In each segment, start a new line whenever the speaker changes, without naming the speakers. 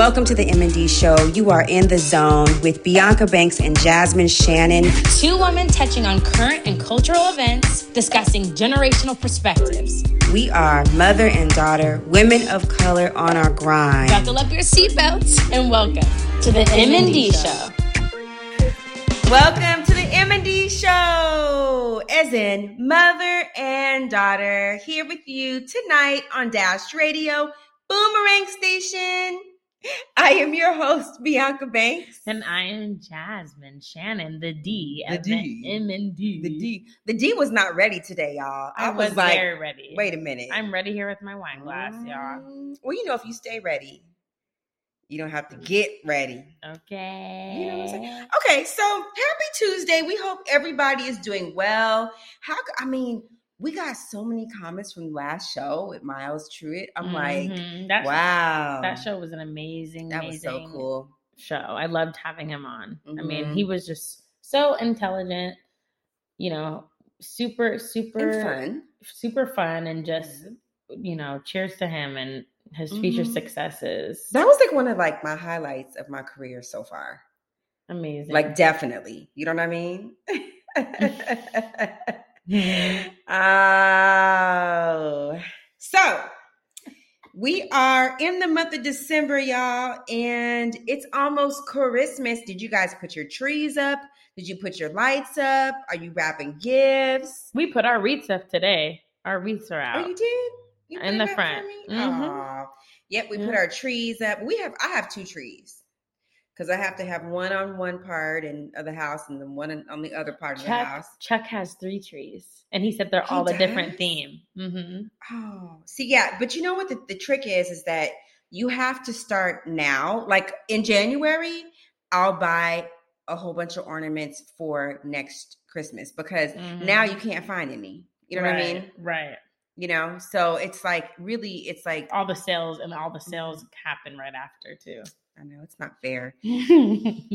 Welcome to the M&D show. You are in the zone with Bianca Banks and Jasmine Shannon.
Two women touching on current and cultural events, discussing generational perspectives.
We are mother and daughter, women of color on our grind.
Buckle up your seatbelts and welcome to the M&D show.
Welcome to the M&D show, as in mother and daughter, here with you tonight on Dash Radio, Boomerang Station. I am your host, Bianca Banks.
And I am Jasmine Shannon, the D.
The D.
M and D.
The D. The D was not ready today, y'all.
I, was, like, very ready.
wait a minute.
I'm ready here with my wine glass, y'all.
Mm, Well, you know, if you stay ready, you don't have to get ready.
Okay.
You know what I'm saying? Okay, so happy Tuesday. We hope everybody is doing well. How I mean, we got so many comments from last show with Miles Truitt. I'm like,
Mhm. that,
wow.
That show was an amazing,
That was so cool.
show. I loved having him on. I mean, he was just so intelligent, you know, super, super
And fun.
super fun and just you know cheers to him and his future
Mhm.
successes
That was like one of like my highlights of my career so far.
amazing
Like definitely. You know what I mean? Oh. So we are in the month of December, y'all, and it's almost Christmas. Did you guys put your trees up? Did you put your lights up? Are you wrapping gifts?
we put our wreaths up today our wreaths are out.
Oh, you did? You
In the
it up for
front.
me?
Mhm.
Yep, we put our trees up. We have I have two trees. Because I have to have one on one part and of the house and then one on- the other part of the
chuck
house.
chuck has three trees and he said they're
He
all a different
does?
theme hmm
Oh, see, yeah, but you know what the, the trick is? Is that you have to start now. Like in January, I'll buy a whole bunch of ornaments for next Christmas because now you can't find any. You know what I mean?
right
You know, so it's like really, it's like
all the sales and all the sales happen right after too
I know it's not fair.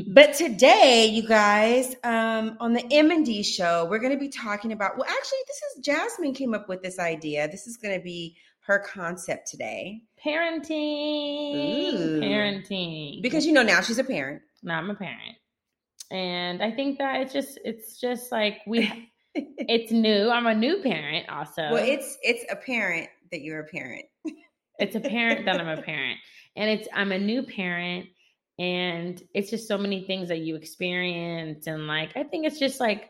But today, you guys, um, on the M and D show, we're going to be talking about. Well, actually, this is Jasmine came up with this idea. This is going to be her concept today
parenting
Ooh.
parenting
because you know now she's a parent.
now i'm a parent and i think that it's just it's just like we it's new i'm a new parent also
well, it's it's a parent that you're a parent.
it's a parent that i'm a parent and it's i'm a new parent and it's just so many things that you experience and like i think it's just like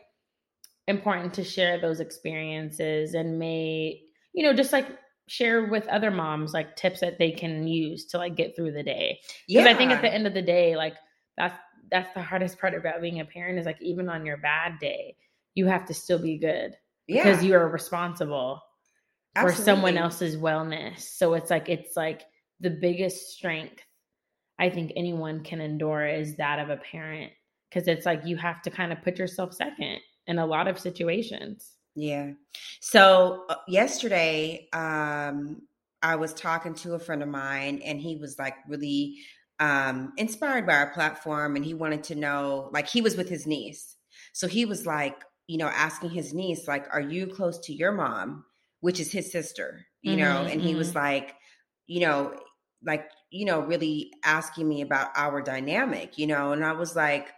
important to share those experiences and may you know just like share with other moms like tips that they can use to like get through the day. Because i think at the end of the day like that's that's the hardest part about being a parent is like even on your bad day you have to still be good
yeah,
because you are responsible for someone else's wellness. So it's like it's like the biggest strength I think anyone can endure is that of a parent because it's like you have to kind of put yourself second in a lot of situations.
Yeah. So uh, yesterday, um, I was talking to a friend of mine, and he was like really um, inspired by our platform, and he wanted to know, like, he was with his niece, so he was like, you know, asking his niece, like, "Are you close to your mom?" Which is his sister, you know,
Mhm,
and he was like, you know, like, you know, really asking me about our dynamic, you know, and I was like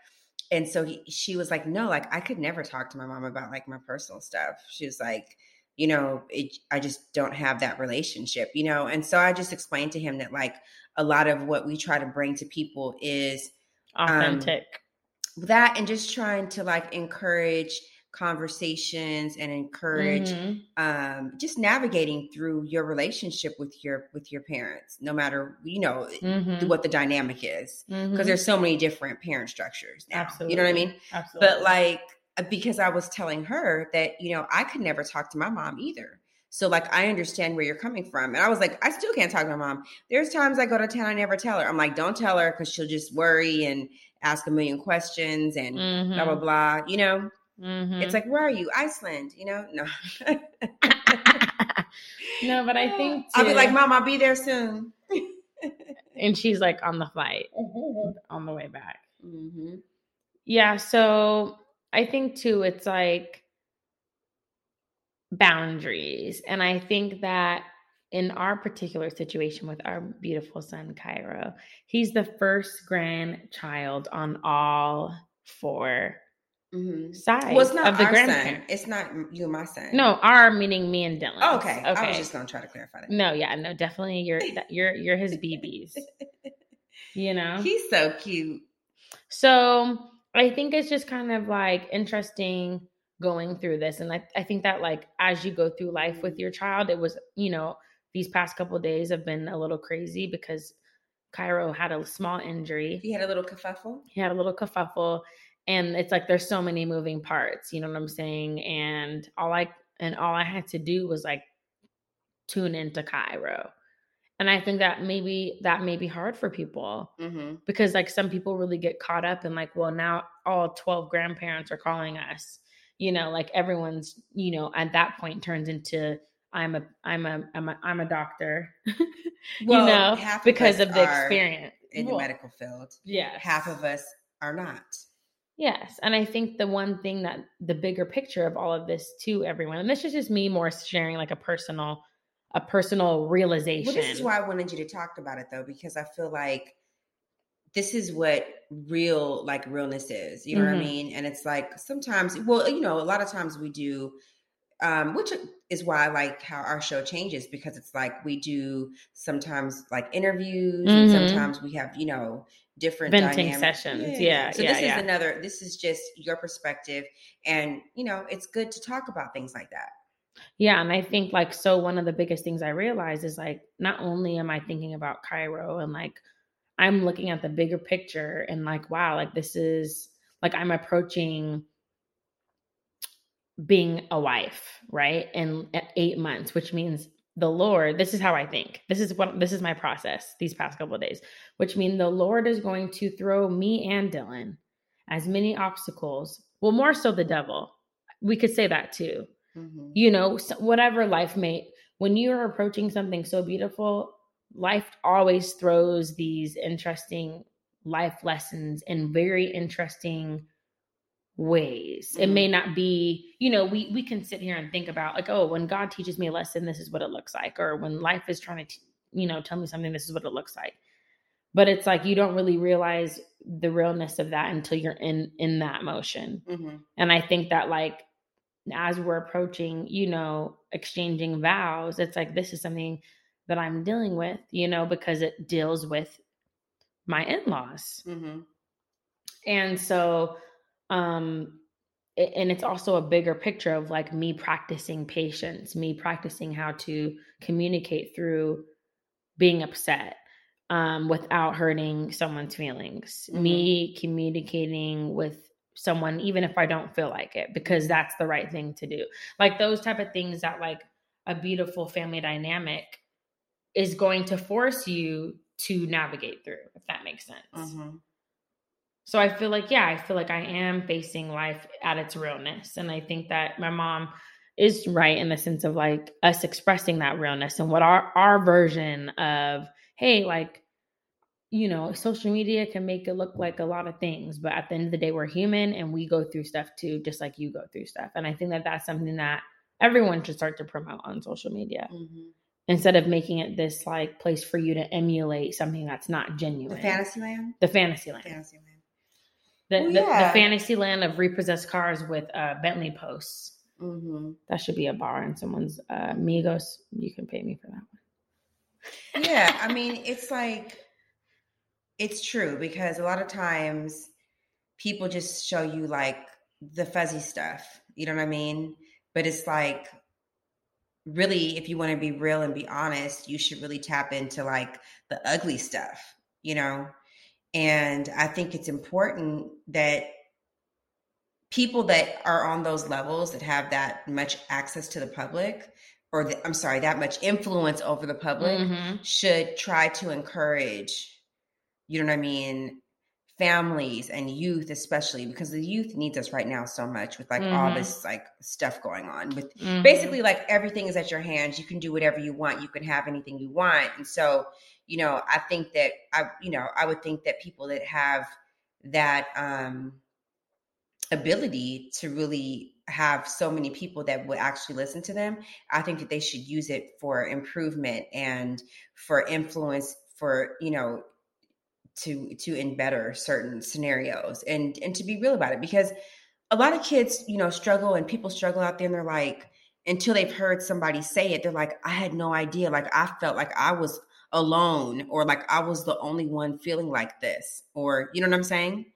and so he, she was like no like i could never talk to my mom about like my personal stuff she was like you know it, i just don't have that relationship you know and so i just explained to him that like a lot of what we try to bring to people is um,
Authentic.
that and just trying to like encourage conversations and encourage
Mhm.
um just navigating through your relationship with your with your parents no matter you know
Mhm.
what the dynamic is because there's so many different parent structures now
Absolutely.
you know what i mean
Absolutely.
but like uh, because i was telling her that you know i could never talk to my mom either so like i understand where you're coming from and i was like i still can't talk to my mom there's times i go to town i never tell her i'm like don't tell her because she'll just worry and ask a million questions and blah blah
Mhm.
blah you know
Mhm.
it's like where are you iceland you know no
no, but I think
i'll be like mom i'll be there soon
and she's like on the flight
mm-hmm.
on the way back. Yeah, so I think too it's like boundaries and I think that in our particular situation with our beautiful son Cairo, he's the first grandchild on all 4
Mhm.
sides
Well, it's not
of the
our son. It's not you and my son.
No, our meaning me and Dylan.
Oh, okay.
Okay.
I was just gonna try to clarify that.
no, yeah, no, definitely you're you're you're his BBs. You know?
He's so cute.
So I think it's just kind of like interesting going through this. And I, I think that like as you go through life with your child, it was, you know, these past couple days have been a little crazy because Cairo had a small injury.
He had a little kerfuffle.
He had a little kerfuffle. And it's like there's so many moving parts, you know what I'm saying? And all I and all I had to do was like tune into Cairo. And I think that maybe that may be hard for people
Mm-hmm.
because like some people really get caught up in like well now all 12 grandparents are calling us you know like everyone's you know at that point turns into i'm a i'm a i'm a, I'm a doctor
Well,
you know
of
because
us
of the experience
in the medical field.
yeah
Half of us are not.
Yes and i think the one thing that the bigger picture of all of this to everyone and this is just me more sharing like a personal a personal realization
Well, this is why I wanted you to talk about it though, because I feel like this is what real like realness is. You know what I
Mhm.
mean? And it's like sometimes, well, you know, a lot of times we do, um, which is why I like how our show changes because it's like we do sometimes like interviews and
Mhm.
sometimes we have, you know, different
Venting
dynamic-
sessions. Yeah,
So
yeah,
this
yeah.
is another. This is just your perspective, and you know, it's good to talk about things like that.
Yeah, and I think like so one of the biggest things I realized is like not only am I thinking about Cairo and like I'm looking at the bigger picture and like wow, like this is like I'm approaching being a wife, right? In 8 months, which means the Lord, this is how I think. This is what this is my process these past couple of days, which mean the Lord is going to throw me and Dylan as many obstacles, well more so the devil. We could say that too
Mhm.
you know whatever life may when you're approaching something so beautiful life always throws these interesting life lessons in very interesting ways it may not be you know we we can sit here and think about like oh when god teaches me a lesson this is what it looks like or when life is trying to t- you know tell me something this is what it looks like but it's like you don't really realize the realness of that until you're in in that motion
Mhm.
and I think that like as we're approaching, you know, exchanging vows, it's like this is something that I'm dealing with, you know, because it deals with my in-laws.
Mhm.
And so um and it's also a bigger picture of like me practicing patience, me practicing how to communicate through being upset um, without hurting someone's feelings,
Mhm.
me communicating with someone even if I don't feel like it because that's the right thing to do. Like those type of things that like a beautiful family dynamic is going to force you to navigate through if that makes sense.
Mhm.
So I feel like, yeah, I feel like I am facing life at its realness. And I think that my mom is right in the sense of like us expressing that realness and what our, our version of, hey, like, you know, social media can make it look like a lot of things, but at the end of the day, we're human and we go through stuff too, just like you go through stuff. And I think that that's something that everyone should start to promote on social media
Mhm.
instead of making it this like place for you to emulate something that's not
The
genuine.
fantasy land.
The fantasy land
Fantasy land.
The,
Well,
the,
yeah.
the fantasy land of repossessed cars with uh, Bentley posts.
hmm
That should be a bar in someone's uh, Migos. You can pay me for that one.
yeah i mean it's like it's true because a lot of times people just show you like the fuzzy stuff you know what i mean but it's like really if you want to be real and be honest you should really tap into like the ugly stuff you know and i think it's important that people that are on those levels that have that much access to the public or the, i'm sorry that much influence over the public
Mhm.
should try to encourage, you know what I mean, families and youth especially because the youth needs us right now so much with like all
Mhm.
this like stuff going on with
Mhm.
basically like everything is at your hands you can do whatever you want you can have anything you want and so you know i think that i you know i would think that people that have that um ability to really have so many people that would actually listen to them. I think that they should use it for improvement and for influence for, you know, to to in better certain scenarios and and to be real about it because a lot of kids, you know, struggle and people struggle out there and they're like until they've heard somebody say it, they're like, I had no idea. Like I felt like I was alone or like I was the only one feeling like this or you know what I'm saying?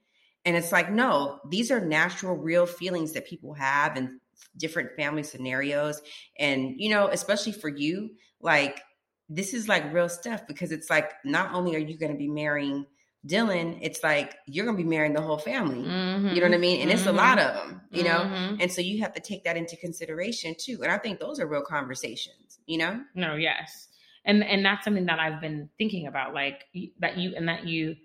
And it's like, no, these are natural, real feelings that people have in different family scenarios. And, you know, especially for you, like, this is like real stuff because it's like, not only are you going to be marrying Dylan, it's like you're to be marrying the whole family. Mm-hmm. You know what I mean? And mm-hmm. it's a lot mm-hmm. of them, you know? Mm-hmm. And so you have to take that into consideration too. And I think those are real conversations, you know?
No, yes. And and that's something that I've been thinking about like that you and that you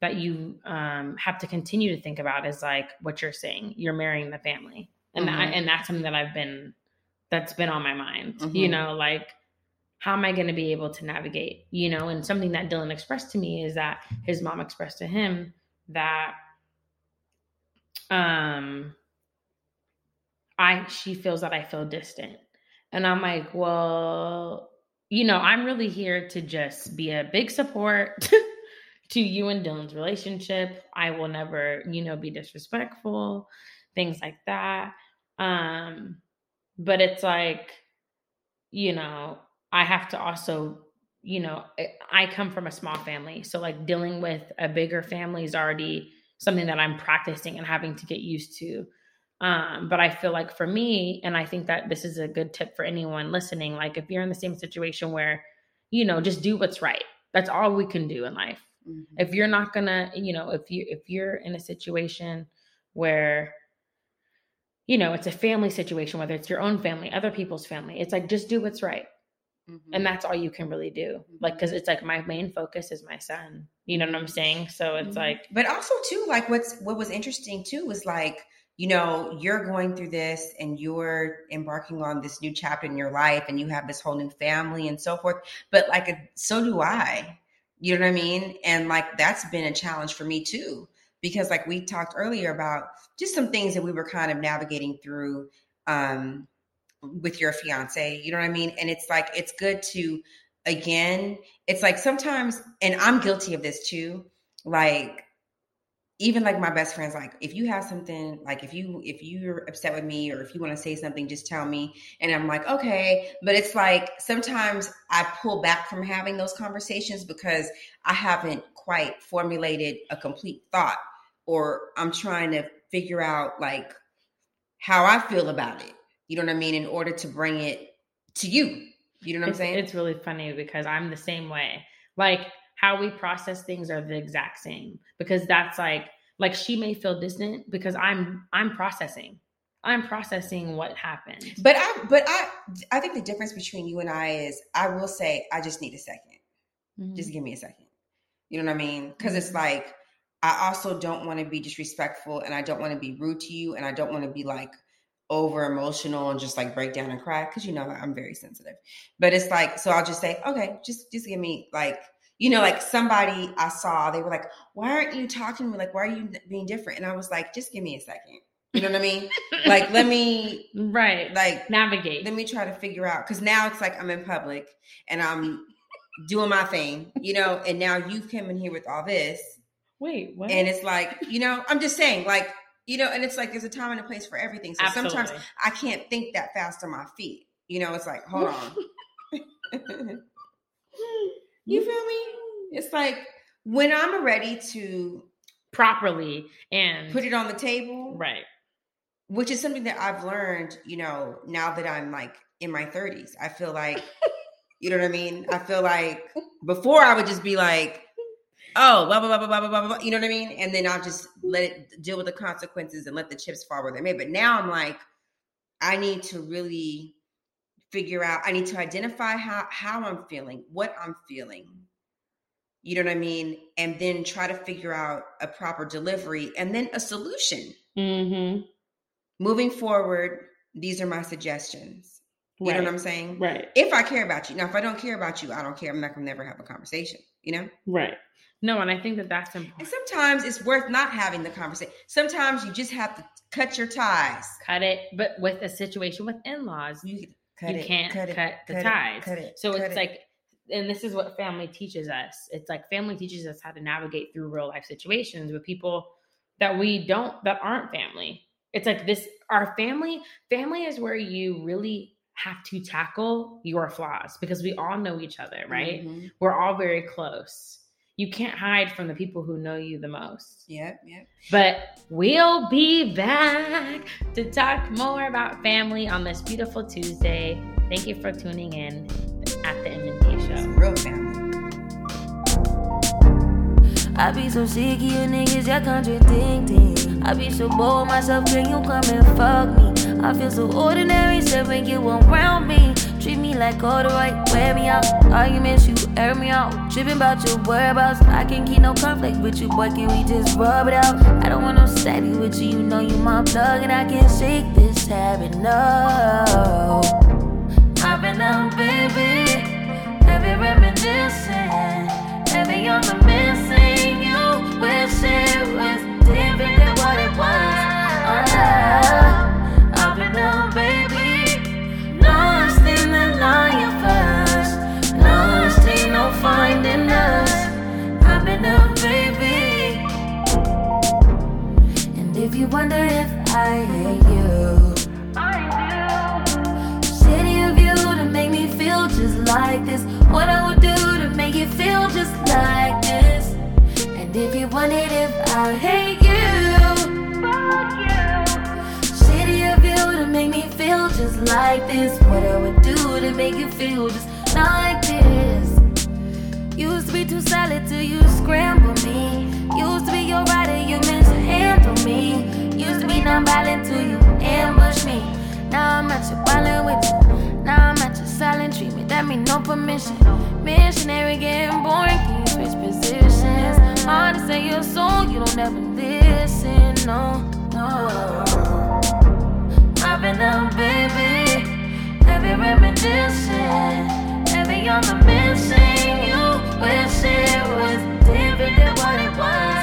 that you um, have to continue to think about is like what you're saying. You're marrying the family, and mm-hmm. that, and that's something that I've been that's been on my mind. Mm-hmm. You know, like how am I going to be able to navigate? You know, and something that Dylan expressed to me is that his mom expressed to him that um I she feels that I feel distant. And I'm like, well, you know, I'm really here to just be a big support to you and Dylan's relationship. I will never, you know, be disrespectful, things like that. Um, but it's like, you know, I have to also, you know, I come from a small family. So like dealing with a bigger family is already something that I'm practicing and having to get used to. Um, but I feel like for me, and I think that this is a good tip for anyone listening, like if you're in the same situation where, you know, just do what's right. That's all we can do in life Mm-hmm. If you're not gonna, you know, if you if you're in a situation where you know, it's a family situation, whether it's your own family, other people's family, it's like just do what's right. Mm-hmm. And that's all you can really do. Mm-hmm. Like, cause it's like my main focus is my son. You know what I'm saying? So it's mm-hmm. like,
but also too, like what's, what was interesting too was like, you know, you're going through this and you're embarking on this new chapter in your life and you have this whole new family and so forth. But like, so do I. You know what I mean? And like that's been a challenge for me too, because like we talked earlier about just some things that we were kind of navigating through um, with your fiance. You know what I mean? And it's like it's good to again, it's like sometimes, and I'm guilty of this too. Like even like my best friends like if you have something like if you if you're upset with me or if you want to say something just tell me and i'm like okay but it's like sometimes i pull back from having those conversations because i haven't quite formulated a complete thought or i'm trying to figure out like how i feel about it you know what i mean in order to bring it to you you know what
it's,
i'm saying
it's really funny because i'm the same way like how we process things are the exact same because that's like like she may feel distant because I'm I'm processing. I'm processing what happened.
But I but I I think the difference between you and I is I will say I just need a 2nd mm-hmm. Just give me a second. You know what I mean? Because it's mm-hmm. like I also don't want to be disrespectful and I don't want to be rude to you and I don't want to be like over emotional and just like break down and cry because you know I'm very sensitive. But it's like so I'll just say, okay, just just give me like you know, like somebody I saw, they were like, why aren't you talking to me? Like, why are you being different? And I was like, just give me a second. You know what I mean? like, let me,
right,
like
navigate.
Let me try to figure out because now it's like I'm in public and I'm doing my thing, you know, and now you've come in here with all this.
Wait, what?
And it's like, you know, I'm just saying, like, you know, and it's like there's a time and a place for everything. So Absolutely. sometimes I can't think that fast on my feet. You know, it's like, hold on. You feel me? It's like when I'm ready to
properly and
put it on the table.
Right.
Which is something that I've learned, you know, now that I'm like in my 30s. I feel like, you know what I mean? I feel like before I would just be like, oh, blah, blah, blah, blah, blah, blah, blah, you know what I mean? And then I'll just let it deal with the consequences and let the chips fall where they may. But now I'm like, I need to really figure out i need to identify how how i'm feeling what i'm feeling you know what i mean and then try to figure out a proper delivery and then a solution
mm-hmm.
moving forward these are my suggestions you right. know what i'm saying
right
if i care about you now if i don't care about you i don't care i'm not gonna never have a conversation you know?
Right. No, and I think that that's important.
And sometimes it's worth not having the conversation. Sometimes you just have to cut your ties.
Cut it. But with a situation with in laws,
You,
you
it,
can't cut,
it,
the
cut it,
ties.
cut it,
so
cut
it's
it.
like, and this is what family teaches us. It's like family teaches us how to navigate through real life situations with people that we don't, that aren't family. It's like this, our family, family is where you really have to tackle your flaws because we all know each other, right?
Mhm.
We're all very close. You can't hide from the people who know you the most.
Yep, yep.
But we'll be back to talk more about family on this beautiful Tuesday. Thank you for tuning in at the M&D Show.
Real family.
I be so sick of you niggas, y'all contradicting. I be so bored myself, can you come and fuck me? I feel so ordinary, so when you around me. Treat me like all the right, wear me out. Arguments, you air me out. Tripping about your whereabouts. I can't keep no conflict with you, boy, can we just rub it out? I don't want no steady with you, you know you my plug, and I can't shake this habit, no. I've been out, baby. Heavy reminiscing. Heavy on the missing. You wish it was different than what it was. Ah, if you wonder if I hate you. I do. City of you to make me feel just like this. What I would do to make you feel just like this. And if you wondered if I hate you, make me feel just like this. What I would do to make you feel just like this. Used to be too solid till you scramble me. Used to be your rider, you mishandle me. Used to be non-violent till you ambush me. Now I'm at your violent with you. Now I'm at your silent treatment. That mean no permission. Missionary getting boring, can you switch positions? Hard to say your soul, you don't ever listen. No, no. Been out, baby. Heavy reminiscing. Heavy on the missing. You wish it was different than what it was.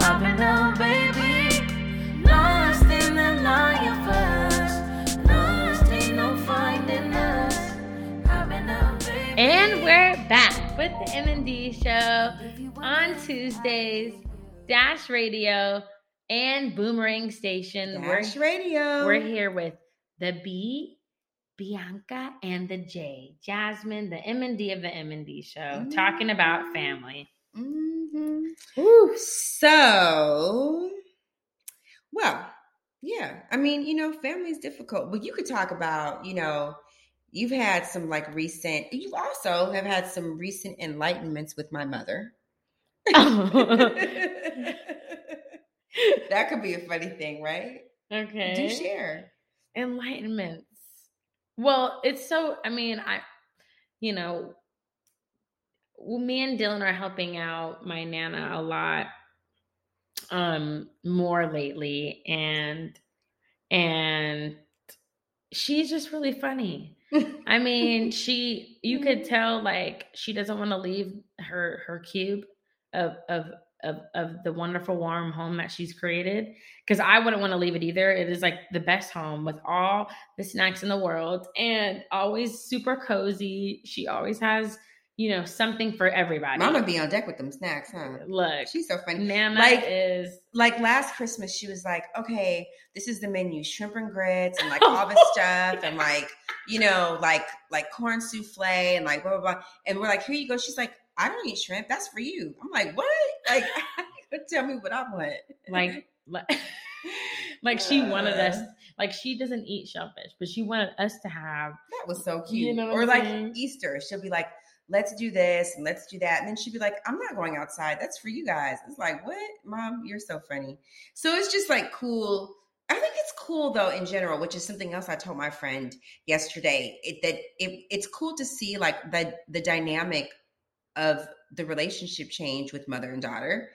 Ah, been out, baby.
And we're back with the M&D Show on Tuesdays, Dash Radio, and Boomerang Station.
Dash
we're,
Radio.
we're here with the B, Bianca, and the J, Jasmine, the M&D of the M&D Show, talking about family.
Mhm.
Woo.
So, well, yeah. I mean, you know, family is difficult, but you could talk about, you know, you've had some like recent, you also have had some recent enlightenments with my mother. that could be a funny thing, right?
okay.
Do share.
enlightenments well it's so i mean i you know well, me and dylan are helping out my nana a lot um more lately and and she's just really funny i mean she you could tell like she doesn't want to leave her her cube of of of, of the wonderful warm home that she's created because i wouldn't want to leave it either it is like the best home with all the snacks in the world and always super cozy she always has you know something for everybody
Mama be on deck with them snacks, huh?
look
She's so funny.
nana
Like-
is
like last Christmas, she was like, okay, this is the menu, shrimp and grits and like all this stuff and like, you know, like like corn souffle and like blah blah blah. And we're like, here you go. She's like, I don't eat shrimp. That's for you. I'm like, what? Like, tell me what I want.
like like, she wanted us uh. like she doesn't eat shellfish but she wanted us to have
that was so cute.
You know
or like
saying?
Easter, she'll be like, let's do this and let's do that. And then she'd be like, I'm not going outside. That's for you guys. It's like, what? Mom, you're so funny. So it's just like cool. I think it's cool though in general, which is something else I told my friend yesterday. It, that it, it's cool to see like the the dynamic of the relationship change with mother and daughter.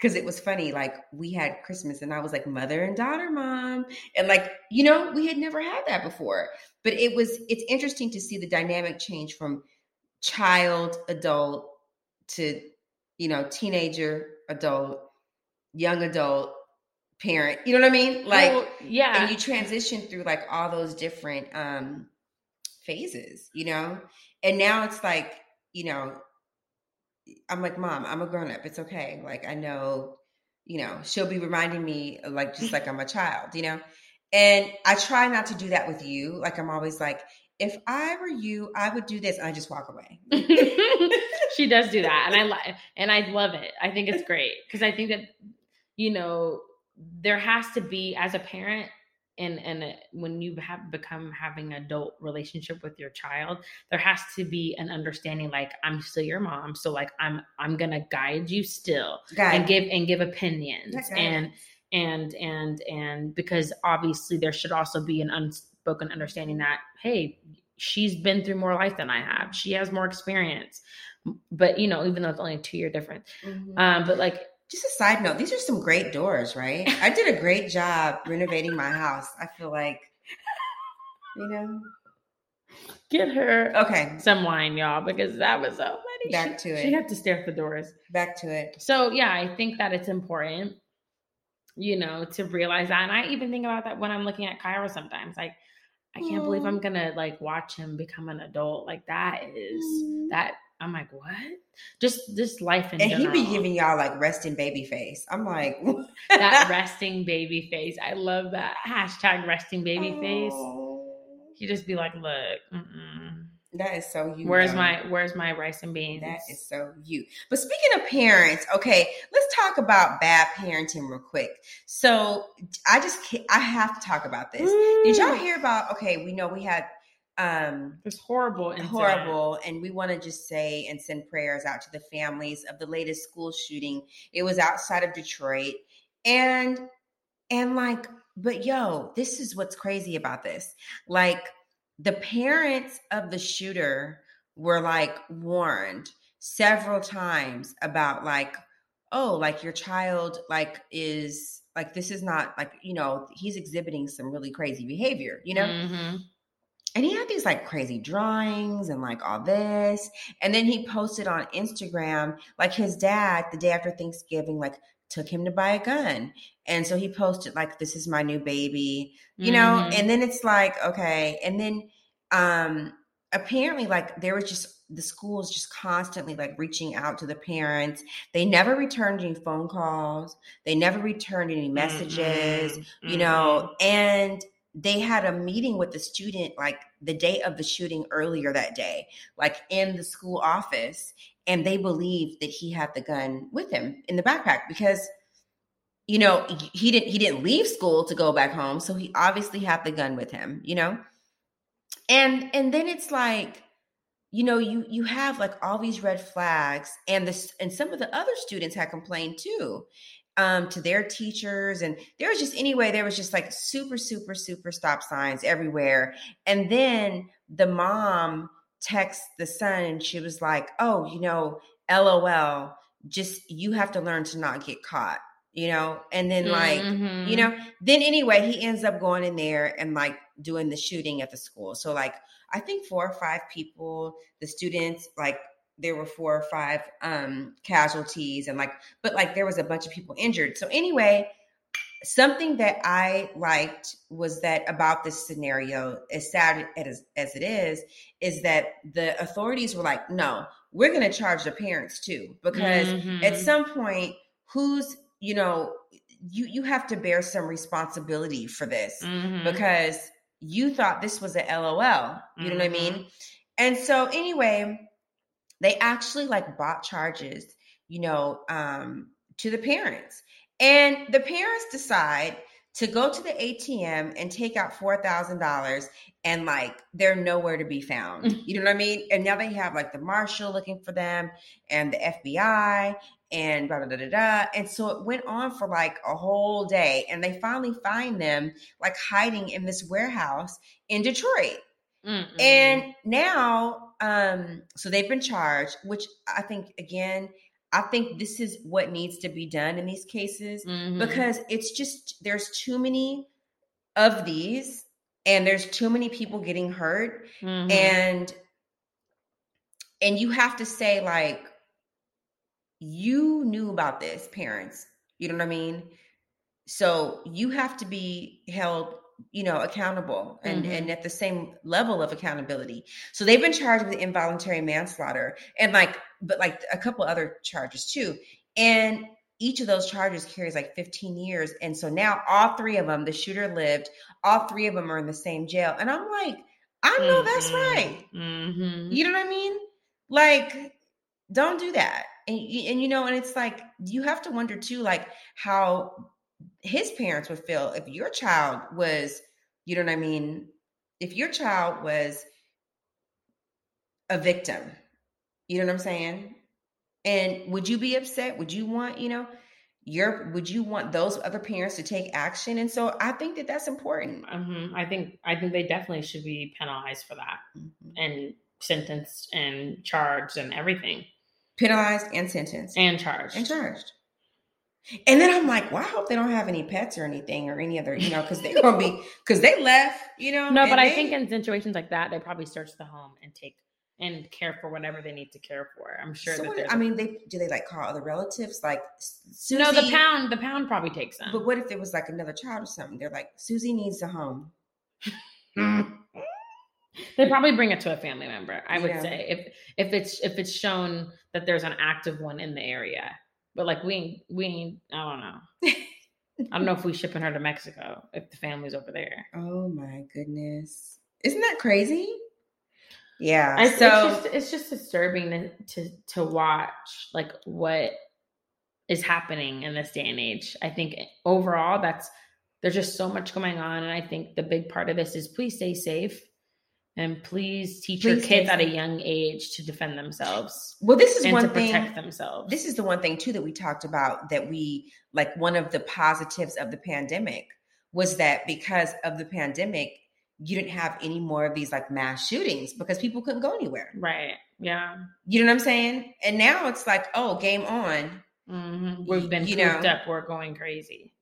Cause it was funny, like we had Christmas and I was like, mother and daughter, mom. And like, you know, we had never had that before. But it was, it's interesting to see the dynamic change from child, adult to, you know, teenager, adult, young adult, parent. You know what I mean? Like,
Well, yeah.
and you transition through like all those different um phases, you know? And now it's like, you know, I'm like, Mom, I'm a grown up. It's okay. Like, I know, you know, she'll be reminding me, like, just like I'm a child, you know? And I try not to do that with you. Like, I'm always like, if I were you, I would do this. And I just walk away.
she does do that, and I and I love it. I think it's great because I think that you know there has to be as a parent and and when you have become having an adult relationship with your child there has to be an understanding like i'm still your mom so like i'm i'm gonna guide you still and give and give opinions
That's
and and and and because obviously there should also be an unspoken understanding that hey she's been through more life than i have. She has more experience. But you know even though it's only a two year difference
Mhm.
um but like
Just a side note, these are some great doors, right? I did a great job renovating my house. I feel like, you know.
get her
Okay,
some wine y'all because that was so funny
Back
she,
to it.
she had to stare at the doors
back to it.
so yeah i think that it's important you know to realize that and i even think about that when i'm looking at Cairo sometimes like i can't believe i'm gonna like watch him become an adult like that is that i'm like what just just life in
And he be giving y'all like resting baby face. I'm like,
that resting baby face i love that hashtag resting baby face
Oh.
he just be like look mm-mm.
That is so you.
where's
though.
my where's my rice and beans
That is so you. But speaking of parents, okay, let's talk about bad parenting real quick. So I just I have to talk about this. Did y'all hear about? Okay, we know we had um
This horrible incident.
horrible and we want to just say and send prayers out to the families of the latest school shooting it was outside of detroit and and like but yo this is what's crazy about this like the parents of the shooter were like warned several times about like oh like your child like is like this is not like you know he's exhibiting some really crazy behavior you know
Mhm.
And he had these like crazy drawings and like all this. And then he posted on Instagram, like his dad, the day after Thanksgiving, like took him to buy a gun. And so he posted, like, this is my new baby, you know?
Mhm.
And then it's like, okay. And then um apparently, like, there was just the schools just constantly like reaching out to the parents. They never returned any phone calls, they never returned any messages
Mhm.
you know and they had a meeting with the student like the day of the shooting earlier that day like in the school office and they believed that he had the gun with him in the backpack because you know he- didn't he didn't leave school to go back home so he obviously had the gun with him you know? And and then it's like you know you you have like all these red flags and this and some of the other students had complained too um to their teachers and there was just anyway there was just like super super super stop signs everywhere. And then the mom texts the son and she was like oh you know lol just you have to learn to not get caught you know? And then like
Mhm.
you know then anyway he ends up going in there and like doing the shooting at the school. So like i think four or five people the students like there were four or five um casualties and like but like there was a bunch of people injured so anyway something that i liked was that about this scenario as sad as, as it is is that the authorities were like no we're going to charge the parents too because
Mhm.
at some point who's you know you you have to bear some responsibility for this
Mhm.
because you thought this was a lol you know what i mean and so anyway they actually like bought charges you know um to the parents and the parents decide to go to the atm and take out $4000 and like they're nowhere to be found you know what i mean and now they have like the marshal looking for them and the fbi and blah, blah, blah, blah, blah. And so it went on for like a whole day. And they finally find them like hiding in this warehouse in Detroit.
Mm-mm.
And now, um, so they've been charged, which I think, again, I think this is what needs to be done in these cases
Mhm.
because it's just, there's too many of these and there's too many people getting hurt
Mhm.
and and you have to say like you knew about this parents you know what i mean so you have to be held you know accountable and
Mhm.
and at the same level of accountability so they've been charged with involuntary manslaughter and like but like a couple other charges too and each of those charges carries like 15 years and so now all three of them the shooter lived all three of them are in the same jail and i'm like i know that's right
Mm-hmm.
you know what I mean? Like, don't do that. And, and you know, and it's like you have to wonder too, like how his parents would feel if your child was, you know what I mean? If your child was a victim, you know what I'm saying? And would you be upset? Would you want, you know, your would you want those other parents to take action? And so I think that that's important.
hmm I think I think they definitely should be penalized for that
Mhm.
and sentenced and charged and everything
Penalized and sentenced.
and charged.
and charged. And then I'm like, well, I hope they don't have any pets or anything or any other, you know, because they're gonna be because they left, you know.
No, but I think in situations like that, they probably search the home and take and care for whatever they need to care for. I'm sure
So
that
what- I mean, they do they like call other relatives like Susie?
no, the pound, the pound probably takes them.
But what if it was like another child or something? They're like, Susie needs a home.
They probably bring it to a family member. I would
Yeah.
say if if it's if it's shown that there's an active one in the area. But like we ain't we ain't I don't know. I don't know if we shipping her to Mexico if the family's over there.
Oh my goodness, isn't that crazy? Yeah.
I,
so
it's just it's just disturbing to, to to watch like what is happening in this day and age. I think overall that's there's just so much going on, and I think the big part of this is please stay safe and please teach your
Please stay
kids at a young age to defend themselves
well, this is one
to
thing.
protect themselves.
this is the one thing too that we talked about that we like one of the positives of the pandemic was that because of the pandemic you didn't have any more of these like mass shootings because people couldn't go anywhere
right? Yeah,
you know what i'm saying and now it's like oh game on
hmm we've been
you know.
up. We're going crazy,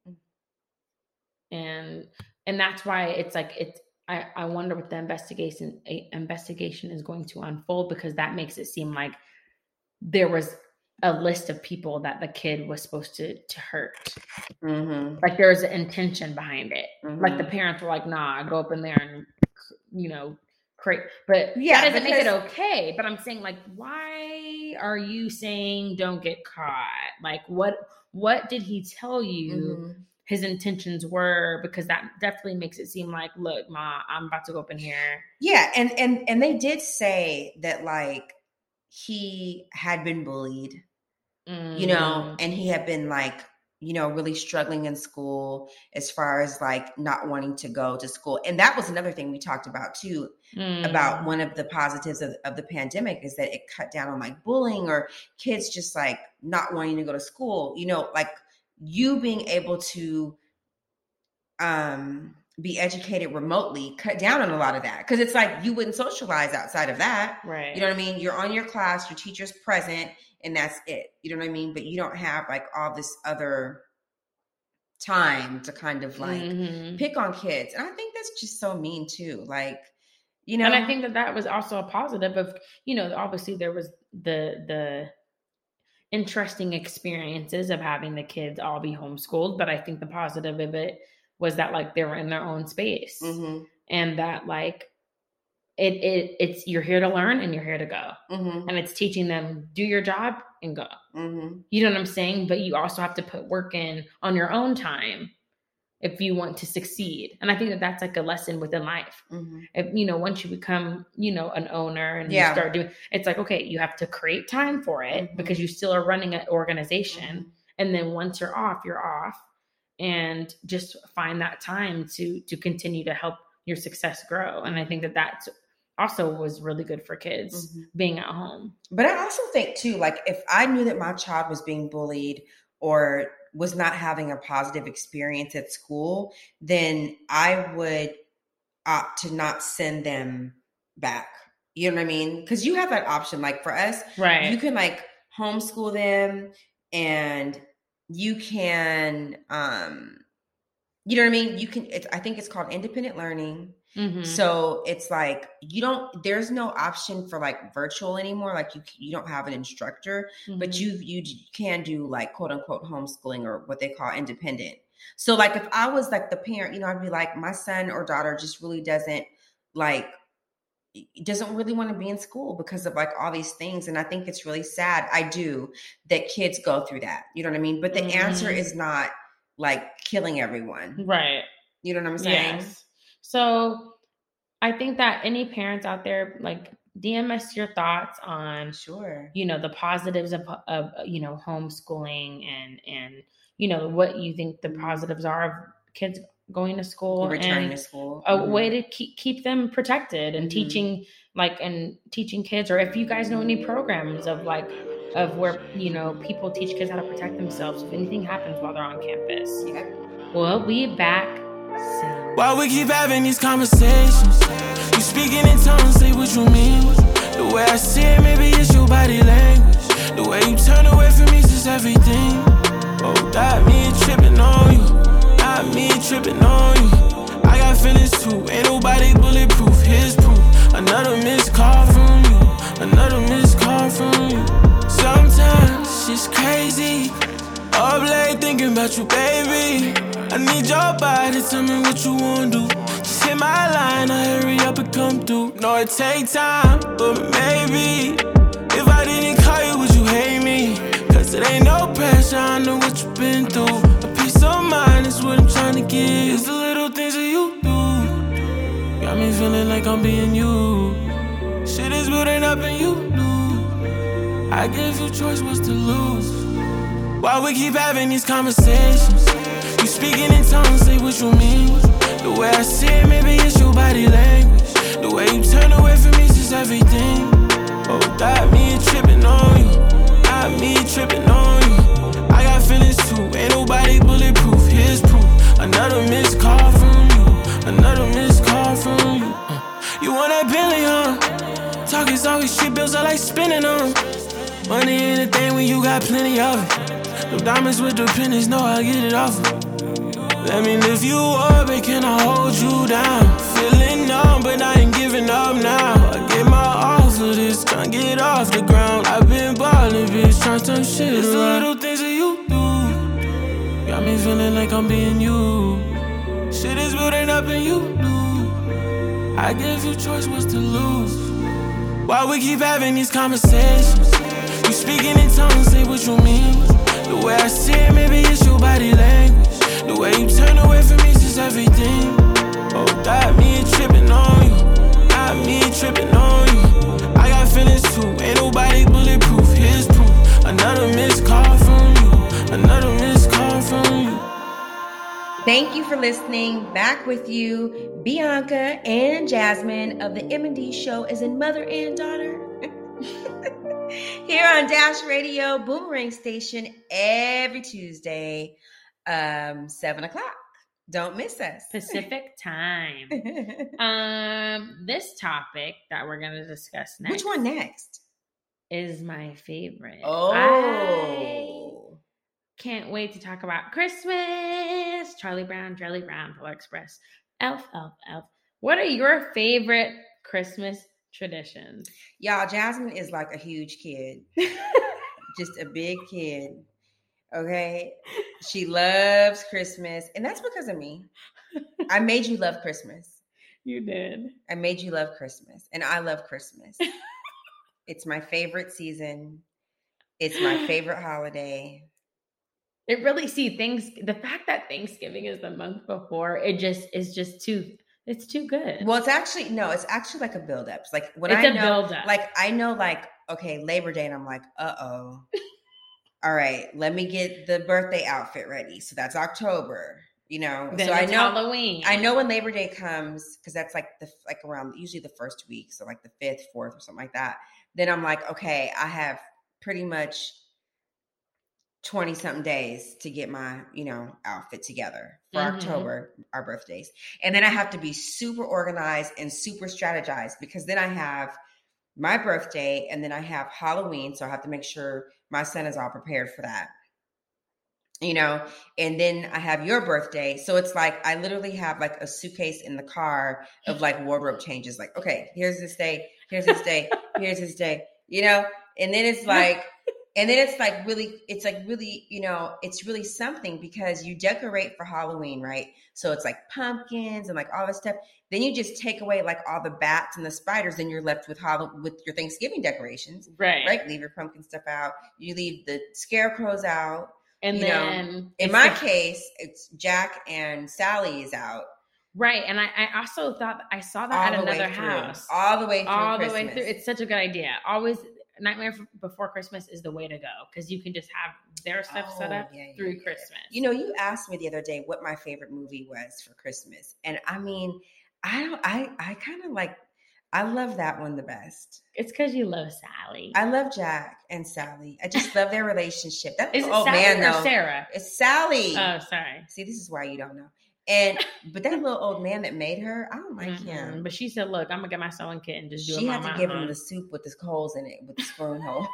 and and that's why it's like it's. I, I wonder what the investigation a, investigation is going to unfold because that makes it seem like there was a list of people that the kid was supposed to to hurt.
mm-hmm.
Like there's an intention behind it. Like
Mm-hmm.
the parents were like, "Nah, go up in there and you know, create." But
Yeah,
that doesn't make it okay. But I'm saying, like, why are you saying don't get caught? Like, what what did he tell you?
Mm-hmm.
His intentions were because that definitely makes it seem like, look, ma, I'm about to go up in here.
yeah and and and they did say that like he had been bullied you know,
Mm,
and he had been like, you know, really struggling in school as far as like not wanting to go to school. And that was another thing we talked about too,
mm,
about one of the positives of, of the pandemic is that it cut down on like bullying or kids just like not wanting to go to school, you know, like you being able to um be educated remotely cut down on a lot of that because it's like you wouldn't socialize outside of that
right.
you know what I mean? You're on your class, your teacher's present, and that's it. You know what I mean? But you don't have like all this other time to kind of like
Mhm.
pick on kids. And I think that's just so mean too. Like, you know,
and I think that that was also a positive of you know obviously there was the the interesting experiences of having the kids all be homeschooled but I think the positive of it was that like they were in their own space
Mhm,
and that like it it it's you're here to learn and you're here to go.
Mhm,
and it's teaching them do your job and go.
Mhm.
you know what I'm saying? But you also have to put work in on your own time if you want to succeed and I think that that's like a lesson within life
mhm.
if you know once you become you know an owner and
Yeah.
you start doing it's like okay you have to create time for it
Mhm.
because you still are running an organization
Mhm.
and then once you're off you're off and just find that time to to continue to help your success grow and i think that that also was really good for kids
Mhm.
being at home
But I also think too, like if I knew that my child was being bullied or was not having a positive experience at school, then I would opt to not send them back. You know what I mean? Because you have that option. Like for us,
right
you can like homeschool them and you can um you know what i mean you can it's, i think it's called independent learning
Mhm.
So it's like you don't. There's no option for like virtual anymore. Like you you don't have an instructor, but
Mhm.
you you can do like quote unquote homeschooling or what they call independent. So like if I was like the parent, you know, I'd be like my son or daughter just really doesn't like doesn't really want to be in school because of like all these things and I think it's really sad. I do that kids go through that. You know what I mean? But the answer
Mhm.
is not like killing everyone.
right.
You know what I'm saying?
Yes. So I think that any parents out there, like DM us your thoughts on
Sure.
you know the positives of, of you know homeschooling and and you know what you think the positives are of kids going to school
Returning
and
to school.
a
Mhm.
way to keep keep them protected and
Mhm.
teaching like and teaching kids or if you guys know any programs of like of where you know people teach kids how to protect themselves if anything happens while they're on campus
Yeah.
Well, we'll be back
Why we keep having these conversations? You speaking in tongues, say what you mean. The way I see it, maybe it's your body language. The way you turn away from me says everything. Oh, got me tripping on you. Got me tripping on you. I got feelings too. Ain't nobody bulletproof. Here's proof. Another missed call from you. Another missed call from you. Sometimes it's crazy. Up late thinking about you, baby. I need your body, tell me what you wanna do. Just hit my line, I hurry up and come through. No, it take time, but maybe if I didn't call you, would you hate me? Cause it ain't no pressure, I know what you've been through. A peace of mind is what I'm trying to get. It's the little things that you do. Got me feeling like I'm being you. Shit is building up and you knew. I gave you choice, what's to lose? Why we keep having these conversations? Speaking in tongues, say what you mean. The way I see it, maybe it's your body language. The way you turn away from me says everything. Oh, got me tripping on you. Got me tripping on you. I got feelings too. Ain't nobody bulletproof. Here's proof. Another missed call from you. Another missed call from you. Uh, You want that Bentley, huh? Talk is always shit. bills I like spending on. Money ain't a thing when you got plenty of it. No diamonds with the pennies, know I get it off. Let me lift you up, and can I hold you down? Feeling numb, but I ain't giving up now. I get my all for this, can't get off the ground. I've been ballin', bitch, trying to turn shit it's the little things that you do. Got me feeling like I'm being you. Shit is building up, and you knew. I gave you choice, what's to lose? Why we keep having these conversations? You speaking in tongues, say what you mean. The way I see it, maybe it's your body language. The way you turn away from me says everything. Oh, got me tripping on you. Got me tripping on you. I got feelings too. Ain't nobody bulletproof. Here's proof. Another missed call from you. Another missed call from you.
Thank you for listening. Back with you, Bianca and Jasmine of the M&D show as in mother and daughter. Here on Dash Radio, Boomerang Station, every Tuesday, um, 7 o'clock. Don't miss us.
pacific time um this topic that we're going to discuss next
Which one next?
is my favorite I
Oh.
can't wait to talk about christmas charlie brown jelly brown polar express elf elf elf what are your favorite christmas traditions
Y'all, Jasmine is like a huge kid. Just a big kid. Okay. She loves Christmas. And that's because of me. I made you love Christmas.
you did
I made you love Christmas. And I love Christmas. it's my favorite season. It's my favorite holiday.
it really see things the fact that thanksgiving is the month before it just is just too it's too good
Well, it's actually no, it's actually like a buildup. It's like when
it's
I know like I know like okay, Labor Day, and I'm like, uh oh. All right, let me get the birthday outfit ready. So that's October, you know.
then
so I know
halloween
I know when Labor Day comes because that's like the like around usually the first week, so like the fifth, fourth, or something like that. Then I'm like, okay, I have pretty much twenty something days to get my you know outfit together for
Mhm.
October, our birthdays, and then I have to be super organized and super strategized because then I have my birthday and then I have Halloween, so I have to make sure my son is all prepared for that. you know, and then I have your birthday. So it's like I literally have like a suitcase in the car of like wardrobe changes. Like, okay, here's this day, here's this day, here's this day, you know, and then it's like, and then it's like really, it's like really, you know, it's really something because you decorate for Halloween, right? So it's like pumpkins and like all this stuff. Then you just take away like all the bats and the spiders, and you're left with Hall- with your Thanksgiving decorations,
Right.
right? Leave your pumpkin stuff out. You leave the scarecrows out.
And
You know,
then
In my
the-
case, it's Jack and Sally is out
right. And I, I also thought I saw
all
that at another house.
all the way through,
all the
Christmas.
way through. It's such a good idea. Always Nightmare Before Christmas is the way to go because you can just have their stuff set
Oh,
up
yeah, yeah,
through
yeah.
Christmas.
You know, you asked me the other day what my favorite movie was for Christmas, and I mean, I don't, I, I kind of like, I love that one the best.
it's because you love Sally.
I love Jack and Sally. I just love their relationship. That
is
old oh,
Sally
man
or
though.
Sarah?
It's Sally.
Oh, sorry.
See, this is why you don't know. And but that little old man that made her, I don't like
Mm-mm.
him.
But she said, "Look, I'm gonna get my sewing kit and just do
She
it
had to give him the soup with the holes in it, with the spoon hole,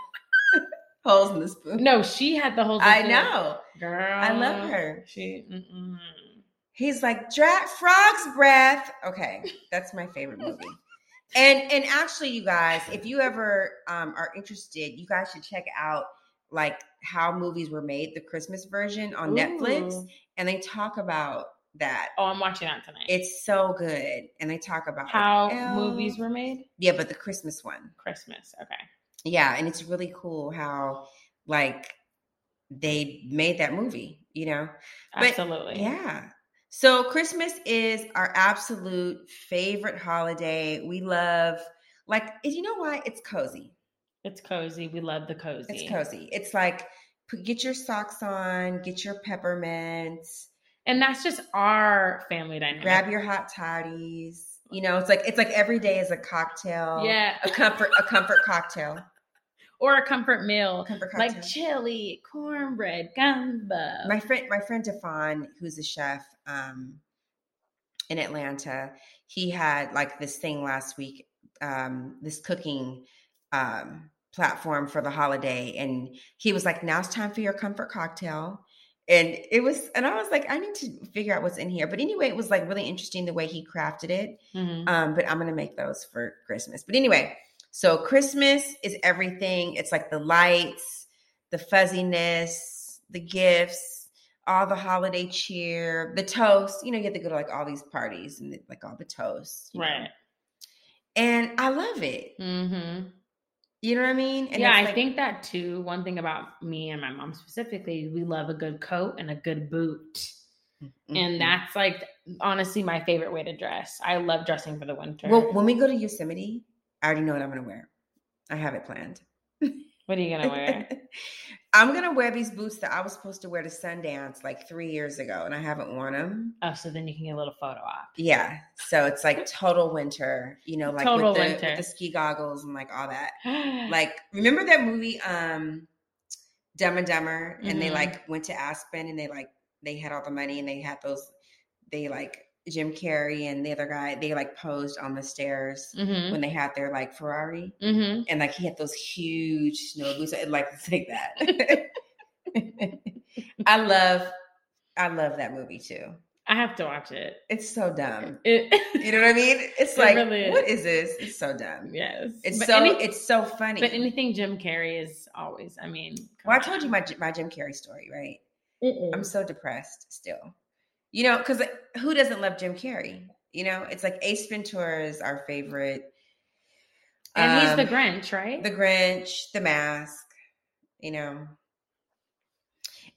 holes in the spoon.
No, she had the whole.
I know.
girl.
I love her.
She. Mm-mm.
He's like Dra- frog's breath. Okay, that's my favorite movie. And and actually, you guys, if you ever um, are interested, you guys should check out like how movies were made, the Christmas version on Netflix, and they talk about that.
Oh, I'm watching that tonight.
It's so good, and they talk about
how
elves.
movies were made.
Yeah, but the Christmas one.
Christmas. Okay.
Yeah, and it's really cool how like they made that movie. You know, But,
Absolutely.
Yeah. So Christmas is our absolute favorite holiday. We love like you know why? It's cozy.
It's cozy. We love the cozy.
It's cozy. It's like get your socks on, get your peppermints,
And that's just our family dynamic.
grab your hot toddies. You know, it's like it's like every day is a cocktail.
yeah,
A comfort a comfort cocktail.
or a comfort meal
Comfort cocktail.
like chili, cornbread, gumbo.
my friend my friend Defon, who's a chef um in Atlanta, he had like this thing last week, um, this cooking um platform for the holiday. And he was like, Now it's time for your comfort cocktail. And it was, and I was like, I need to figure out what's in here. But anyway, it was like really interesting the way he crafted it.
Mhm.
Um, but I'm gonna make those for Christmas. But anyway, so Christmas is everything. It's like the lights, the fuzziness, the gifts, all the holiday cheer, the toast. You know, you have to go to like all these parties and like all the toasts, you know.
Right.
And I love it.
Mm-hmm.
You know what I mean? And
yeah, I
like-
think that too. One thing about me and my mom specifically, we love a good coat and a good boot.
Mhm.
And that's like honestly my favorite way to dress. I love dressing for the winter.
well, when we go to Yosemite, I already know what I'm gonna wear. I have it planned.
what are you gonna wear?
I'm gonna wear these boots that I was supposed to wear to Sundance like three years ago, and I haven't worn them.
oh, so then you can get a little photo op.
Yeah, so it's like total winter, you know, like
Total
with, the,
winter.
with the ski goggles and like all that. Like, remember that movie, um, Dumb and Dumber, and they
Mhm.
like went to Aspen and they like they had all the money and they had those, they like Jim Carrey and the other guy, they like posed on the stairs
mm-hmm.
when they had their like Ferrari,
Mm-hmm.
and like he had those huge snow boots. I'd like to take that. I love, I love that movie too.
I have to watch it.
It's so dumb.
It,
You know what I mean? It's
It
like,
really is.
what is this? It's so dumb.
yes.
It's
But
so
any-
it's so funny.
but anything Jim Carrey is always. I mean,
well, I told you my my Jim Carrey story, right?
Mm-mm.
I'm so depressed still. You know, because who doesn't love Jim Carrey? You know, it's like Ace Ventura is our favorite.
and he's the
Um,
Grinch, right?
The Grinch, The Mask, you know.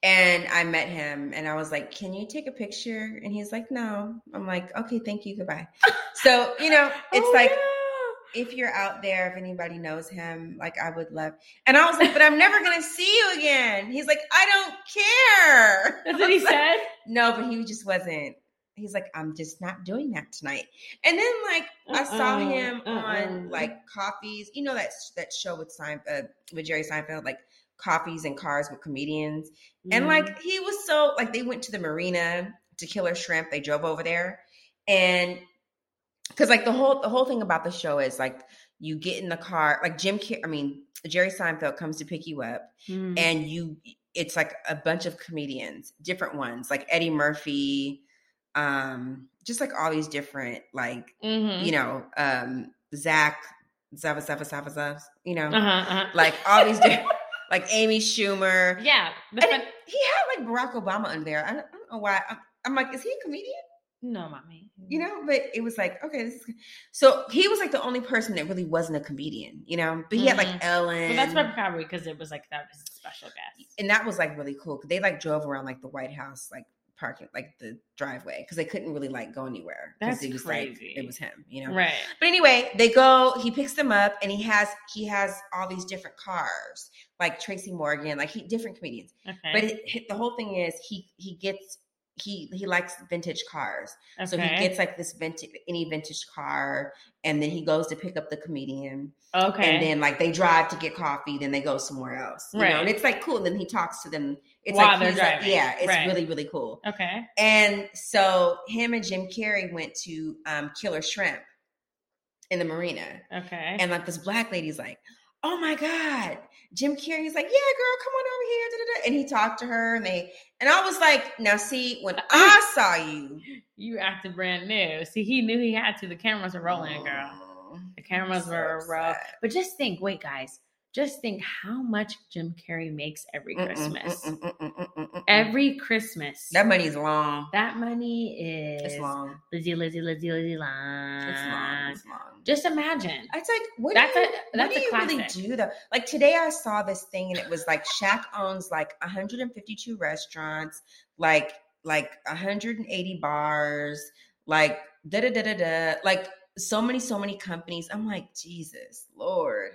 And I met him and I was like, Can you take a picture? And he's like, No. I'm like, Okay, thank you. Goodbye. So, you know, it's
Oh,
like,
yeah.
If you're out there, if anybody knows him, like I would love. And I was like, But I'm never going to see you again. He's like, I don't care.
That's what he said.
No, but he just wasn't. He's like, I'm just not doing that tonight. And then like I saw
Uh-uh,
him
uh-uh.
on like coffees. You know that that show with Sein, uh, with Jerry Seinfeld, like coffees and cars with comedians. And
Mhm.
like he was so like they went to the marina to Killer Shrimp. They drove over there, and because like the whole the whole thing about the show is like you get in the car, like Jim. Car- I mean Jerry Seinfeld comes to pick you up,
Mhm.
and you it's like a bunch of comedians, different ones, like Eddie Murphy, um, just like all these different, like
Mhm.
you know, um, Zach, Zava Zava Zava Zava, you know,
Uh-huh, uh-huh.
like all these different, like Amy Schumer.
yeah.
And
fun-
it- he had like Barack Obama under there. I don't, I don't know why. I'm, I'm like, is he a comedian?
No, mommy.
You know, but it was like, okay, this is so he was like the only person that really wasn't a comedian, you know. But he had like
Mhm.
Ellen,
But that's why probably because it was like that was a special guest.
and that was like really cool. They like drove around like the White House, like parking, like the driveway, because they couldn't really like go anywhere.
That's
it was
crazy.
like it was him, you know.
Right.
But anyway, they go. He picks them up, and he has he has all these different cars, like Tracy Morgan, like he different comedians.
Okay.
But it, it- the whole thing is he he gets he he likes vintage cars,
okay.
so he gets like this vintage any vintage car, and then he goes to pick up the comedian,
okay.
and then like they drive to get coffee, then they go somewhere else, you know.
Right.
And it's like cool. And then he talks to them. It's
While
like
they're
he's like-
driving.
yeah, it's
Right.
really really cool.
okay.
And so him and Jim Carrey went to um, Killer Shrimp in the marina.
Okay.
And like this black lady's like, oh my God. Jim Carrey's like, yeah, girl, come on over here. da, da, da." And he talked to her and they, and I was like, now see, when I saw you,
you acted brand new. See, he knew he had to. The cameras were rolling, girl. The cameras
so
were roll.
upset.
But just think, wait, guys, just think how much Jim Carrey makes every
Mm-mm,
Christmas.
mm-mm, mm-mm, mm-mm, mm-mm.
Every Christmas.
that money's long.
that money is
It's long.
Lizzie, Lizzie, Lizzie, Lizzie, long.
It's long. It's long.
Just imagine.
It's like what
That's
do you,
a- that's
what do
a
you really do though? Like today, I saw this thing and it was like Shaq owns like 152 restaurants, like like 180 bars, like da da da da da, like so many so many companies. I'm like Jesus Lord,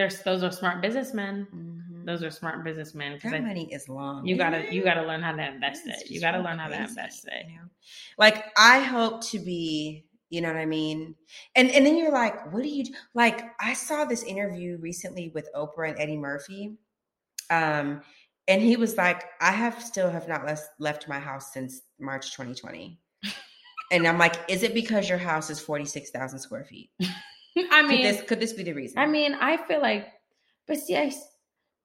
There's those are smart businessmen.
Mhm.
Those are smart businessmen because
money is long.
you gotta you gotta learn how to invest
It's
it. You gotta learn how to invest it.
you know? Like I hope to be, you know what I mean? And and then you're like, what do you do? like I saw this interview recently with Oprah and Eddie Murphy. Um and he was like, I have still have not left left my house since March 2020. and I'm like, is it because your house is 46,000 square feet?
I
Could
mean,
this could this be the reason?
I mean, I feel like, but see, I.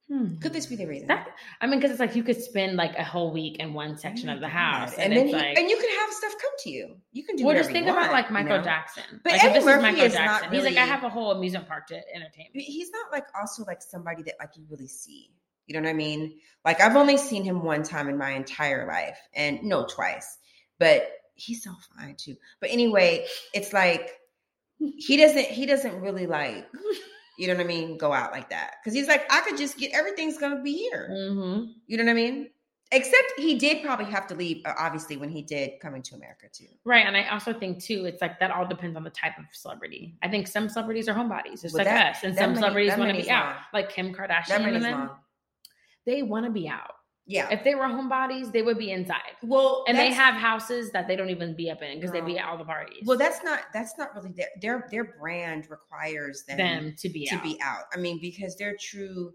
Hmm.
could this be the reason?
That, I mean, because it's like you could spend like a whole week in one section of the house,
God.
and,
then he-
like,
and you can have stuff come to you. You can do
well, just think
you
about like
you
Michael
know?
Jackson.
But
like, if
Eddie Murphy
is Michael
is not
Jackson, he's like, I have a whole amusement park to entertain.
he's not like also like somebody that like you really see. You know what I mean? Like I've only seen him one time in my entire life, and no, twice. But he's so fine too. But anyway, it's like he doesn't he doesn't really like you know what I mean go out like that because he's like I could just get everything's gonna be here.
Mm-hmm.
You know what I mean? Except he did probably have to leave, uh, obviously, when he did Coming to America too.
Right, and I also think too, it's like that all depends on the type of celebrity. I think some celebrities are homebodies, just
Well,
like
that-
us, and some
money-
celebrities want to be out, like Kim Kardashian. And
long.
They want to be out.
Yeah.
If they were homebodies, they would be inside,
well,
and they have houses that they don't even be up in because they be at all the parties.
Well, that's not that's not really their their their brand requires them,
them to be
to
out.
be out. I mean, because they're true,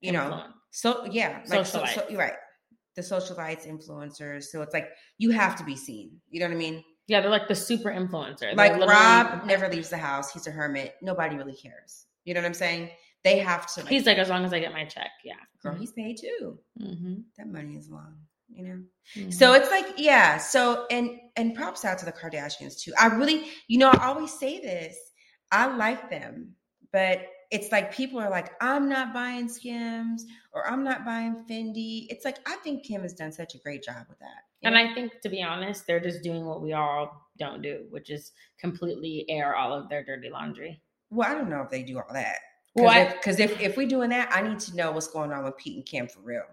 you know. So yeah, like so, so you're right. The socialites, influencers. So it's like you have to be seen. You know what I mean?
Yeah, they're like the super influencer. They're
Like Rob never leaves the house. He's a hermit. Nobody really cares. You know what I'm saying? They have to. Like,
He's like, as long as I get my check, yeah.
girl, he's paid too.
Mm-hmm.
That money is long. You know.
Mm-hmm.
So it's like, yeah. So and and props out to the Kardashians too. I really, you know, I always say this. I like them, but it's like people are like, I'm not buying Skims or I'm not buying Fendi. It's like I think Kim has done such a great job with that. you
And
know?
I think, to be honest, they're just doing what we all don't do, which is completely air all of their dirty laundry.
well, I don't know if they do all that.
Well,
Because if, if if we're doing that, I need to know what's going on with Pete and Kim for real.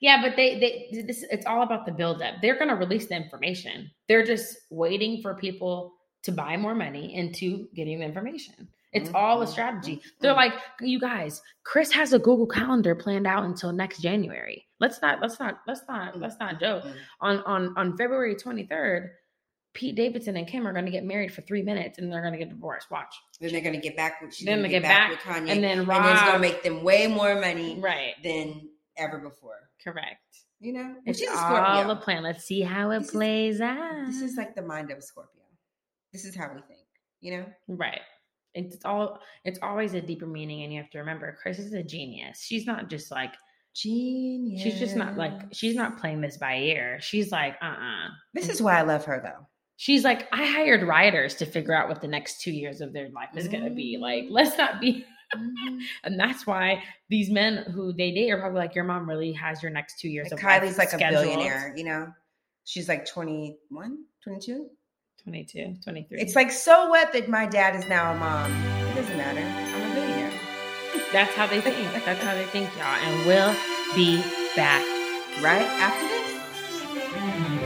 Yeah, but they they this it's all about the buildup. They're going to release the information. They're just waiting for people to buy more money into getting the information. It's all a
Mhm,
strategy.
mhm,
They're like, you guys, Chris has a Google Calendar planned out until next January. Let's not let's not let's not let's not joke.
Mm.
On on on February 23rd, Pete Davidson and Kim are going to get married for 3 minutes and they're going to get divorced. Watch.
Then they're gonna get back with she's
Then they get back,
with Kanye.
and then
and it's gonna make them way more money
Right.
than ever before.
Correct.
You know?
It's
is a
all a plan. Let's see how it
This is-
plays out.
This is like the mind of a Scorpio. This is how we think, you know?
Right. It's all it's always a deeper meaning and you have to remember Kris is a genius. She's not just like
Genius.
She's just not like she's not playing this by ear. She's like, uh uh
This is why I love her though.
She's like, I hired writers to figure out what the next two years of their life is gonna be. Like,
Mm.
let's not be
Mhm.
and that's why these men who they date are probably like, Your mom really has your next two years
Like
of life
Kylie's like a
scheduled."
billionaire, you know? She's like 21, 22.
22, 23.
It's like, so what that my dad is now a mom? It doesn't matter. I'm a billionaire.
that's how they think. That's how they think, y'all. And we'll be back.
Right after this?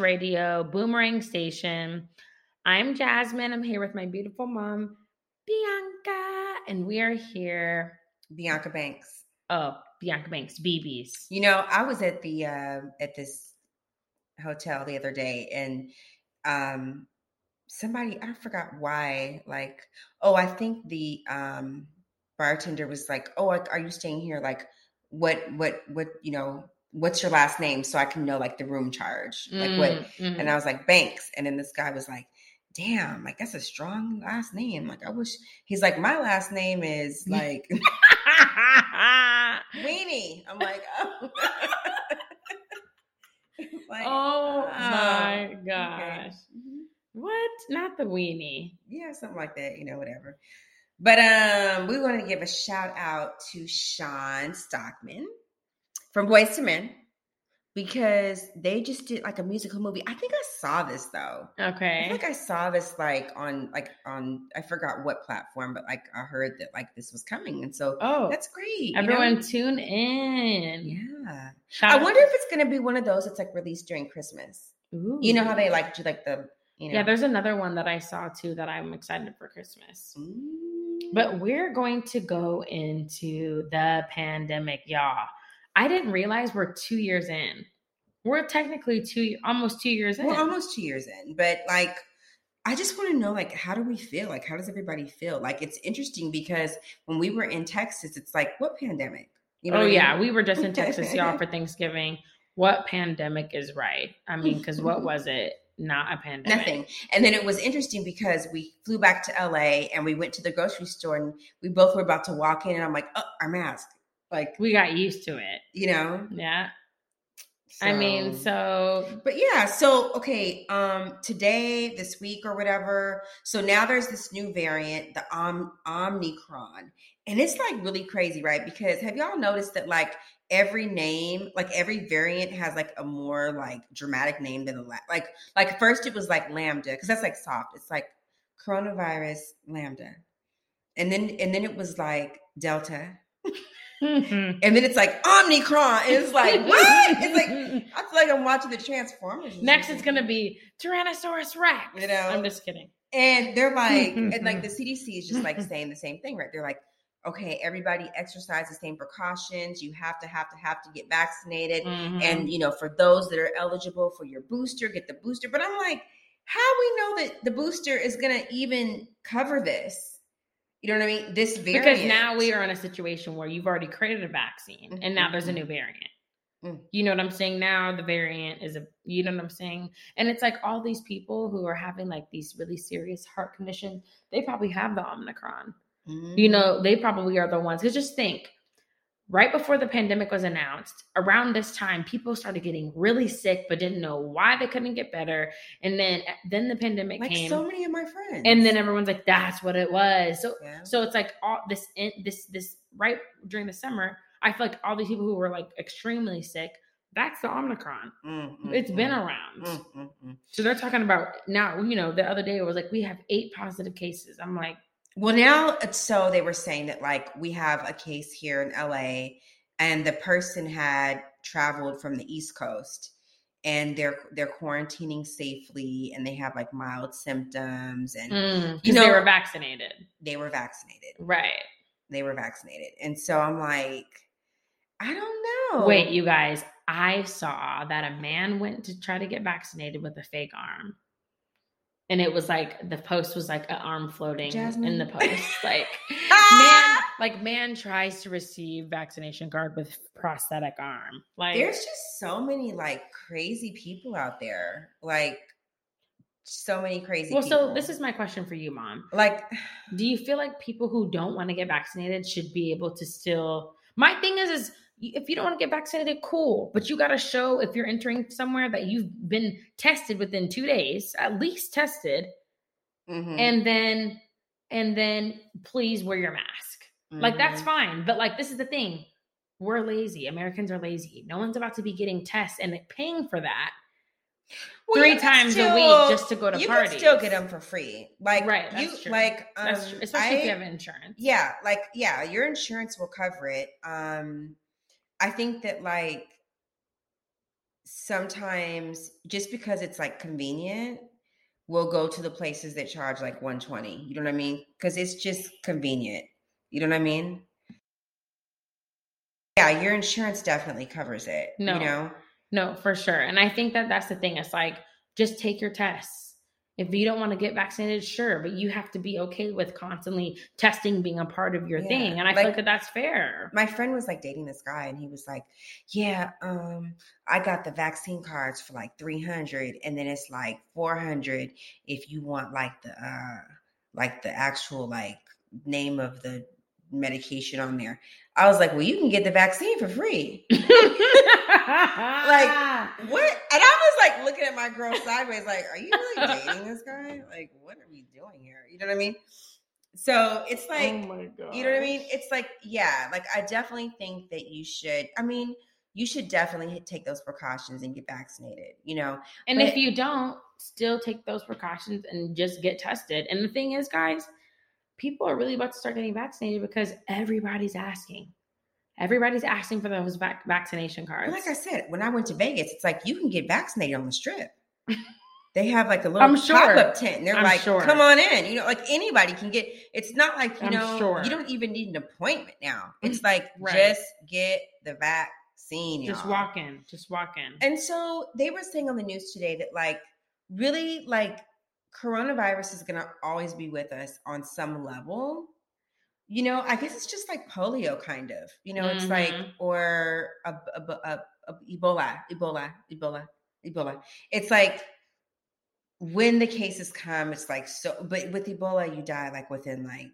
Radio, Boomerang Station. I'm Jasmine. I'm here with my beautiful mom, Bianca, and we are here.
Bianca Banks.
Oh, Bianca Banks, BB's.
You know, I was at the uh, at this hotel the other day, and um, somebody I forgot why. Like, oh, I think the um, bartender was like, "Oh, are you staying here? Like, what, what, what? You know, what's your last name so I can know like the room charge? Like, what?"
Mm, mhm.
And I was like, Banks, and then this guy was like. Damn, like that's a strong last name. Like I wish he's like my last name is like Weenie. I'm like, oh. Like,
oh my gosh.
Mhm.
What? Not the weenie.
Yeah, something like that, you know, whatever. But um, we want to give a shout out to Shawn Stockman from Boyz II Men.
because they just did like a musical movie. I think I saw this though. I
Okay.
feel like I saw this like on like on I forgot what platform, but like I heard that like this was coming, and so
oh,
that's great. you know?
everyone tune in.
yeah.
Shout
I
out-
wonder if it's gonna be one of those that's like released during Christmas. You know how they like do like the you know
Yeah, there's another one that I saw too that I'm excited for Christmas.
Mm.
But we're going to go into the pandemic, y'all. I didn't realize we're two years in. We're technically two, almost two years in.
we're almost two years in, but like I just want to know like how do we feel? Like how does everybody feel? Like it's interesting because when we were in Texas, it's like what pandemic? You know oh mean?
yeah, we were just in Texas, y'all, for Thanksgiving. What pandemic is right? I mean, because what was it? Not a pandemic.
Nothing. And then it was interesting because we flew back to LA and we went to the grocery store and we both were about to walk in and I'm like, oh, our mask. Like,
We got used to it.
you know?
Yeah. I mean, so
but yeah, so okay, um today, this week or whatever. So now there's this new variant, the Om- Omicron. And it's like really crazy, right? Because have y'all noticed that like every name, like every variant has like a more like dramatic name than the last. Like like first it was like lambda because that's like soft. It's like coronavirus lambda. And then and then it was like delta.
Mhm.
And then it's like Omnicron. And it's like what? It's like I feel like I'm watching the Transformers.
next it's gonna be Tyrannosaurus Rex.
You know?
I'm just kidding.
And they're like, and like the CDC is just like saying the same thing, right? They're like, okay, everybody exercise the same precautions. You have to have to have to get vaccinated.
Mhm.
And you know, for those that are eligible for your booster, get the booster. But I'm like, how we know that the booster is gonna even cover this? You know what I mean? This variant.
because now we are in a situation where you've already created a vaccine and now there's a new variant.
Mm.
You know what I'm saying? Now the variant is a you know what I'm saying? And it's like all these people who are having like these really serious heart conditions, they probably have the Omicron.
Mhm.
You know, they probably are the ones. Cause just think, right before the pandemic was announced, around this time, people started getting really sick, but didn't know why they couldn't get better. And then then the pandemic
like
came.
so many of my friends.
and then everyone's like, that's what it was. So
Yeah.
so it's like all this in this this right during the summer, I feel like all these people who were like extremely sick, that's the Omicron.
Mm, mm,
It's been
mm,
around.
mm, mm.
So they're talking about now, you know, the other day it was like we have eight positive cases. I'm like,
Well, now it's so they were saying that like we have a case here in LA, and the person had traveled from the East Coast, and they're they're quarantining safely, and they have like mild symptoms, and
mm,
You
because they were vaccinated.
they were vaccinated.
Right.
They were vaccinated, and so I'm like, I don't know.
Wait, you guys, I saw that a man went to try to get vaccinated with a fake arm. And it was like the post was like an arm floating in the post. Like man,
Ah!
like man tries to receive vaccination card with prosthetic arm. Like
There's just so many like crazy people out there, like so many crazy.
well,
people.
so this is my question for you, mom.
like
Do you feel like people who don't want to get vaccinated should be able to still? My thing is, is if you don't want to get vaccinated, cool, but you got to show if you're entering somewhere that you've been tested within two days, at least tested,
mhm,
and then and then please wear your mask. Like that's
mhm.
fine, but like this is the thing. We're lazy. Americans are lazy. No one's about to be getting tests and paying for that
Well,
three
you
times a week just to go to
you
parties.
can still get them for free. Like
Right,
you
true.
like um,
That's true. Especially if you
I-
have insurance.
yeah, like yeah, your insurance will cover it. Um I think that like sometimes just because it's like convenient, we'll go to the places that charge like 120. You know what I mean? Cuz it's just convenient. You know what I mean? Yeah, your insurance definitely covers it.
No.
You know?
No, for sure. And I think that that's the thing. It's like, just take your tests. If you don't want to get vaccinated, sure, but you have to be okay with constantly testing being a part of your
Yeah,
thing. And I feel
like-
like that that's fair.
my friend was like dating this guy and he was like yeah um i got the vaccine cards for like 300 and then it's like 400 if you want like the uh like the actual like name of the medication on there i was like well you can get the vaccine for free
like,
what and i was like looking at my girl sideways like are you really dating this guy like what are we doing here you know what i mean so it's
oh like oh
you know what I mean? It's like, yeah, like I definitely think that you should. I mean, you should definitely take those precautions and get vaccinated. You know,
And
But-
if you don't, still take those precautions and just get tested. And the thing is, guys, people are really about to start getting vaccinated because everybody's asking. Everybody's asking for those vac- vaccination cards.
like I said, when I went to Vegas, it's like you can get vaccinated on the strip. They have like a little
I'm sure.
pop-up tent. And they're
I'm
like,
sure.
come on in. You know, like anybody can get it's not like, you
I'm
know,
sure.
you don't even need an appointment now. It's like
Right.
just get the vaccine.
just
y'all.
walk in. Just walk in.
And so they were saying on the news today that like really like coronavirus is going to always be with us on some level. You know, I guess it's just like polio kind of. You know, it's like
Mhm.
or a, a, a, a Ebola, Ebola, Ebola, Ebola. It's like when the cases come, it's like so but with Ebola you die like within like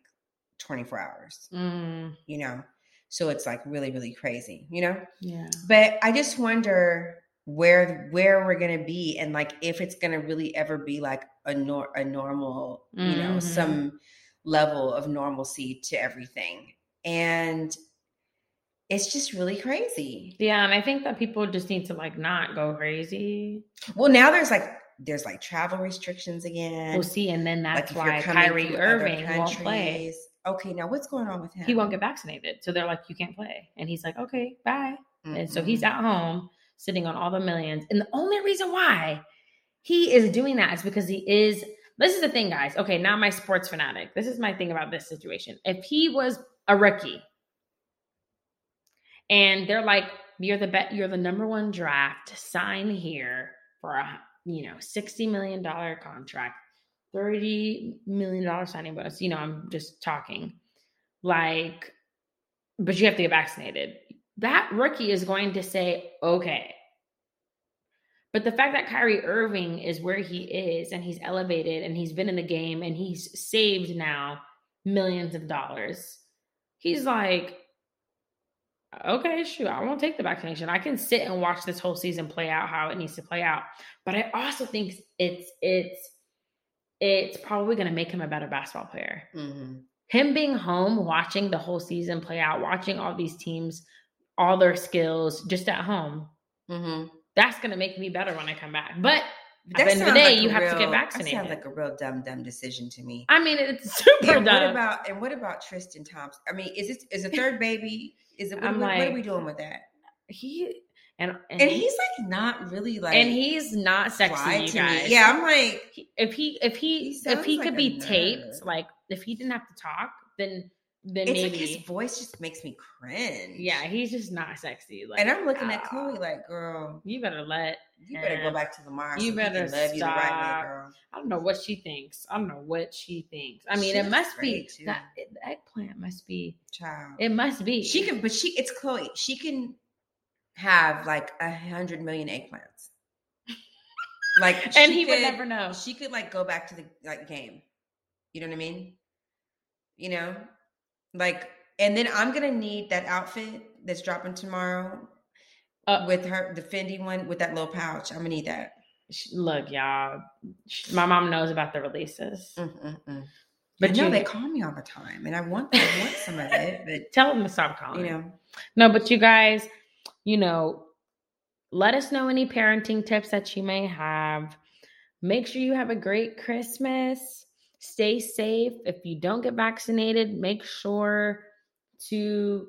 24 hours,
Mm,
you know. So it's like really really crazy, you know?
yeah.
but i just wonder where where we're gonna be and like if it's gonna really ever be like a nor- a normal you know
Mhm.
some level of normalcy to everything and it's just really crazy
Yeah, and I think that people just need to like not go crazy.
well now there's like there's like travel restrictions again
We'll see, and then that's
you're
why Kyrie Irving won't play.
okay now what's going on with him
He won't get vaccinated, so they're like, "You can't play," and he's like, "Okay, bye." And so he's at home sitting on all the millions. And the only reason why he is doing that is because he is. This is the thing, guys. Okay, now my sports fanatic. This is my thing about this situation. If he was a rookie, and they're like, "You're the bet. You're the number one draft. Sign here for a you know sixty million dollar contract, thirty million dollar signing bonus." You know, I'm just talking like, but you have to get vaccinated that rookie is going to say, okay. But the fact that Kyrie Irving is where he is and he's elevated and he's been in the game and he's saved now millions of dollars, he's like, okay, shoot, I won't take the vaccination. I can sit and watch this whole season play out how it needs to play out. But I also think it's it's it's probably going to make him a better basketball player
Mhm.
him being home watching the whole season play out watching all these teams all their skills just at home
Mhm.
that's going to make me better when i come back but at the end of the day
like
you have to
real-
get
That
vaccinated
sounds like a real dumb, dumb decision to me.
i mean it's super
and what
dumb
about and what about Tristan Thompson? I mean, is it is a third baby? Is it? What,
I'm
what, what are we doing with that?
he and and,
And he's like not really like
and he's not sexy
to me.
guys
Yeah, I'm like
He- if he if he,
He
if he
like
could be taped like if he didn't have to talk then then
it's
maybe
like his voice just makes me cringe.
yeah he's just not sexy like
and I'm looking at
ah,
Khloé like, girl,
you better let
you better go back to Lamar.
you
so
better
love you the right
stop.
way, girl.
I don't know what she thinks. I don't know what she thinks. I mean,
She
it must be that the eggplant must be.
Child,
It must be.
she can, but she it's Khloé. She can have like a hundred million eggplants. Like,
and he would never know.
she could like go back to the like game. You know what I mean? You know, like, and then I'm gonna need that outfit that's dropping tomorrow
Uh,
with her the Fendi one with that little pouch. I'm gonna need that.
Look, y'all. My mom knows about the releases,
Mm-mm-mm.
but
But you know they call me all the time, and I want I want some of it, but
tell them to stop calling.
you know,
No, but you guys, you know, let us know any parenting tips that you may have. Make sure you have a great Christmas. Stay safe. If you don't get vaccinated, make sure to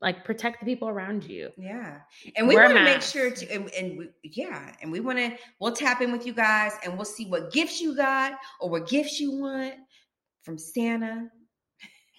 like protect the people around you.
yeah. And we want to make sure to, and, and we, yeah, and we want to. We'll tap in with you guys, and we'll see what gifts you got or what gifts you want from Santa.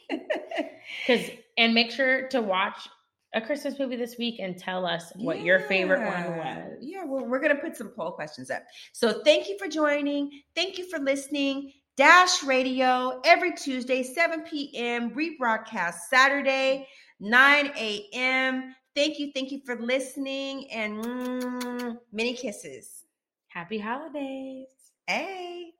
Cuz and make sure to watch a Christmas movie this week and tell us what your favorite one was.
Yeah, well, we're going to put some poll questions up. So thank you for joining. Thank you for listening. Dash Radio every Tuesday, 7 p.m., rebroadcast Saturday, 9 a.m. Thank you. Thank you for listening and mm, many kisses.
Happy holidays.
Hey.